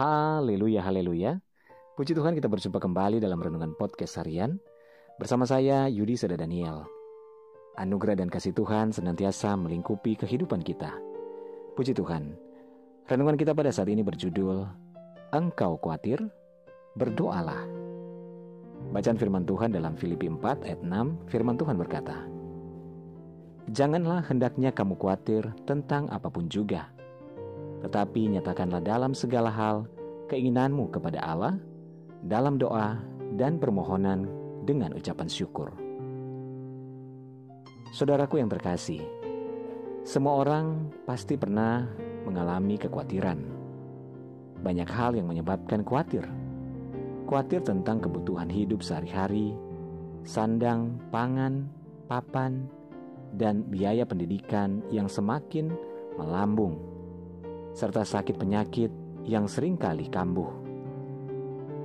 Haleluya, haleluya. Puji Tuhan kita berjumpa kembali dalam Renungan Podcast Harian. Bersama saya Yudi Seda Daniel. Anugerah dan kasih Tuhan senantiasa melingkupi kehidupan kita. Puji Tuhan. Renungan kita pada saat ini berjudul Engkau khawatir? Berdoalah. Bacaan firman Tuhan dalam Filipi 4 ayat 6, firman Tuhan berkata, Janganlah hendaknya kamu khawatir tentang apa pun juga, tetapi nyatakanlah dalam segala hal keinginanmu kepada Allah dalam doa dan permohonan dengan ucapan syukur. Saudaraku yang terkasih, semua orang pasti pernah mengalami kekhawatiran. Banyak hal yang menyebabkan khawatir. Khawatir tentang kebutuhan hidup sehari-hari, sandang, pangan, papan, dan biaya pendidikan yang semakin melambung serta sakit penyakit yang sering kali kambuh,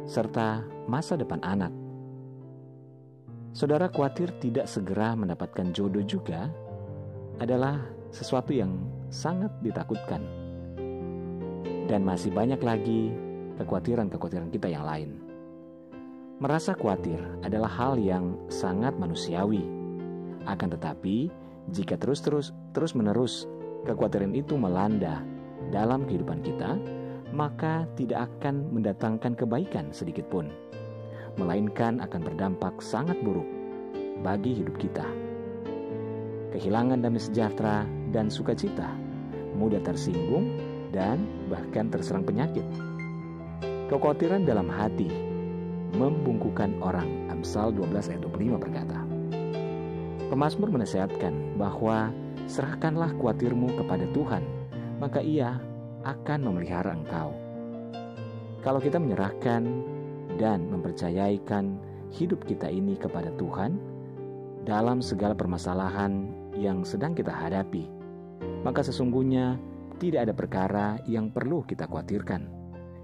serta masa depan anak. Saudara khawatir tidak segera mendapatkan jodoh juga adalah sesuatu yang sangat ditakutkan. Dan masih banyak lagi kekhawatiran-kekhawatiran kita yang lain. Merasa khawatir adalah hal yang sangat manusiawi. Akan tetapi, jika terus-terus terus-menerus kekhawatiran itu melanda dalam kehidupan kita, maka tidak akan mendatangkan kebaikan sedikit pun, melainkan akan berdampak sangat buruk bagi hidup kita. Kehilangan damai sejahtera dan sukacita, mudah tersinggung, dan bahkan terserang penyakit. Kekhawatiran dalam hati membungkukan orang. Amsal 12 ayat 25 berkata, Pemasmur menasihatkan bahwa serahkanlah khawatirmu kepada Tuhan maka ia akan memelihara engkau. Kalau kita menyerahkan dan mempercayaikan hidup kita ini kepada Tuhan dalam segala permasalahan yang sedang kita hadapi, maka sesungguhnya tidak ada perkara yang perlu kita khawatirkan,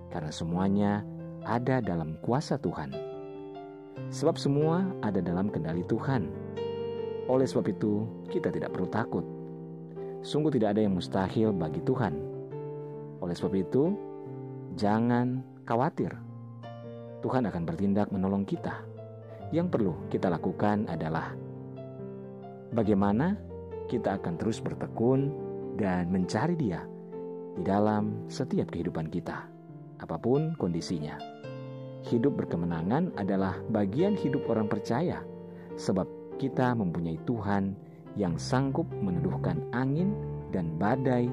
karena semuanya ada dalam kuasa Tuhan. Sebab semua ada dalam kendali Tuhan. Oleh sebab itu, kita tidak perlu takut Sungguh tidak ada yang mustahil bagi Tuhan. Oleh sebab itu, jangan khawatir. Tuhan akan bertindak menolong kita. Yang perlu kita lakukan adalah bagaimana kita akan terus bertekun dan mencari Dia di dalam setiap kehidupan kita, apa pun kondisinya. Hidup berkemenangan adalah bagian hidup orang percaya, sebab kita mempunyai Tuhan yang sanggup meneduhkan angin dan badai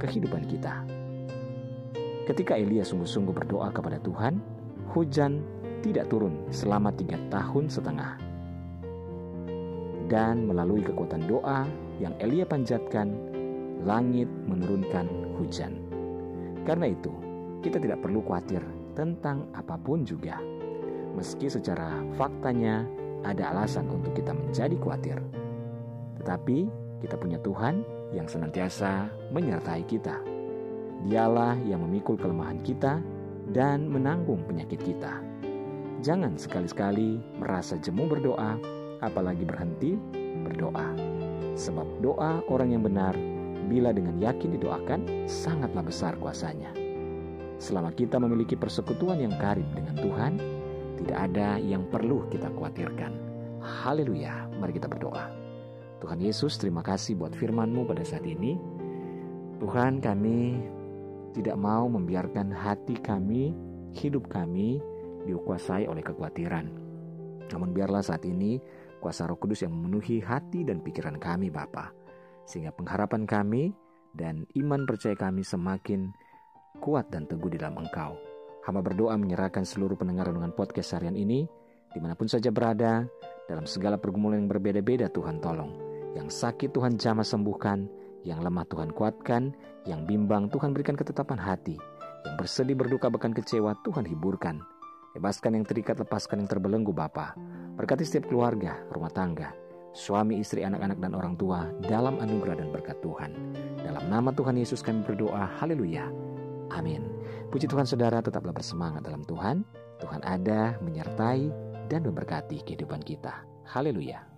kehidupan kita. Ketika Elia sungguh-sungguh berdoa kepada Tuhan, hujan tidak turun selama tiga tahun setengah. Dan melalui kekuatan doa yang Elia panjatkan, langit menurunkan hujan. Karena itu, kita tidak perlu khawatir tentang apa pun juga. Meski secara faktanya ada alasan untuk kita menjadi khawatir. Tetapi kita punya Tuhan yang senantiasa menyertai kita. Dialah yang memikul kelemahan kita dan menanggung penyakit kita. Jangan sekali-sekali merasa jemu berdoa, apalagi berhenti berdoa. Sebab doa orang yang benar, bila dengan yakin didoakan, sangatlah besar kuasanya. Selama kita memiliki persekutuan yang karib dengan Tuhan, tidak ada yang perlu kita khawatirkan. Haleluya, mari kita berdoa. Tuhan Yesus, terima kasih buat firman-Mu pada saat ini. Tuhan, kami tidak mau membiarkan hati kami, hidup kami dikuasai oleh kekhawatiran. Namun biarlah saat ini kuasa Roh Kudus yang memenuhi hati dan pikiran kami, Bapa, sehingga pengharapan kami dan iman percaya kami semakin kuat dan teguh di dalam Engkau. Hamba berdoa menyerahkan seluruh pendengar dengan podcast harian ini, di mana pun saja berada, dalam segala pergumulan yang berbeda-beda Tuhan tolong. Yang sakit Tuhan jamah sembuhkan, yang lemah Tuhan kuatkan, yang bimbang Tuhan berikan ketetapan hati, yang bersedih berduka bahkan kecewa Tuhan hiburkan. Bebaskan yang terikat, lepaskan yang terbelenggu Bapa. Berkati setiap keluarga, rumah tangga, suami, istri, anak-anak, dan orang tua dalam anugerah dan berkat Tuhan. Dalam nama Tuhan Yesus kami berdoa, haleluya. Amin. Puji Tuhan saudara tetaplah bersemangat dalam Tuhan. Tuhan ada, menyertai, dan memberkati kehidupan kita. Haleluya.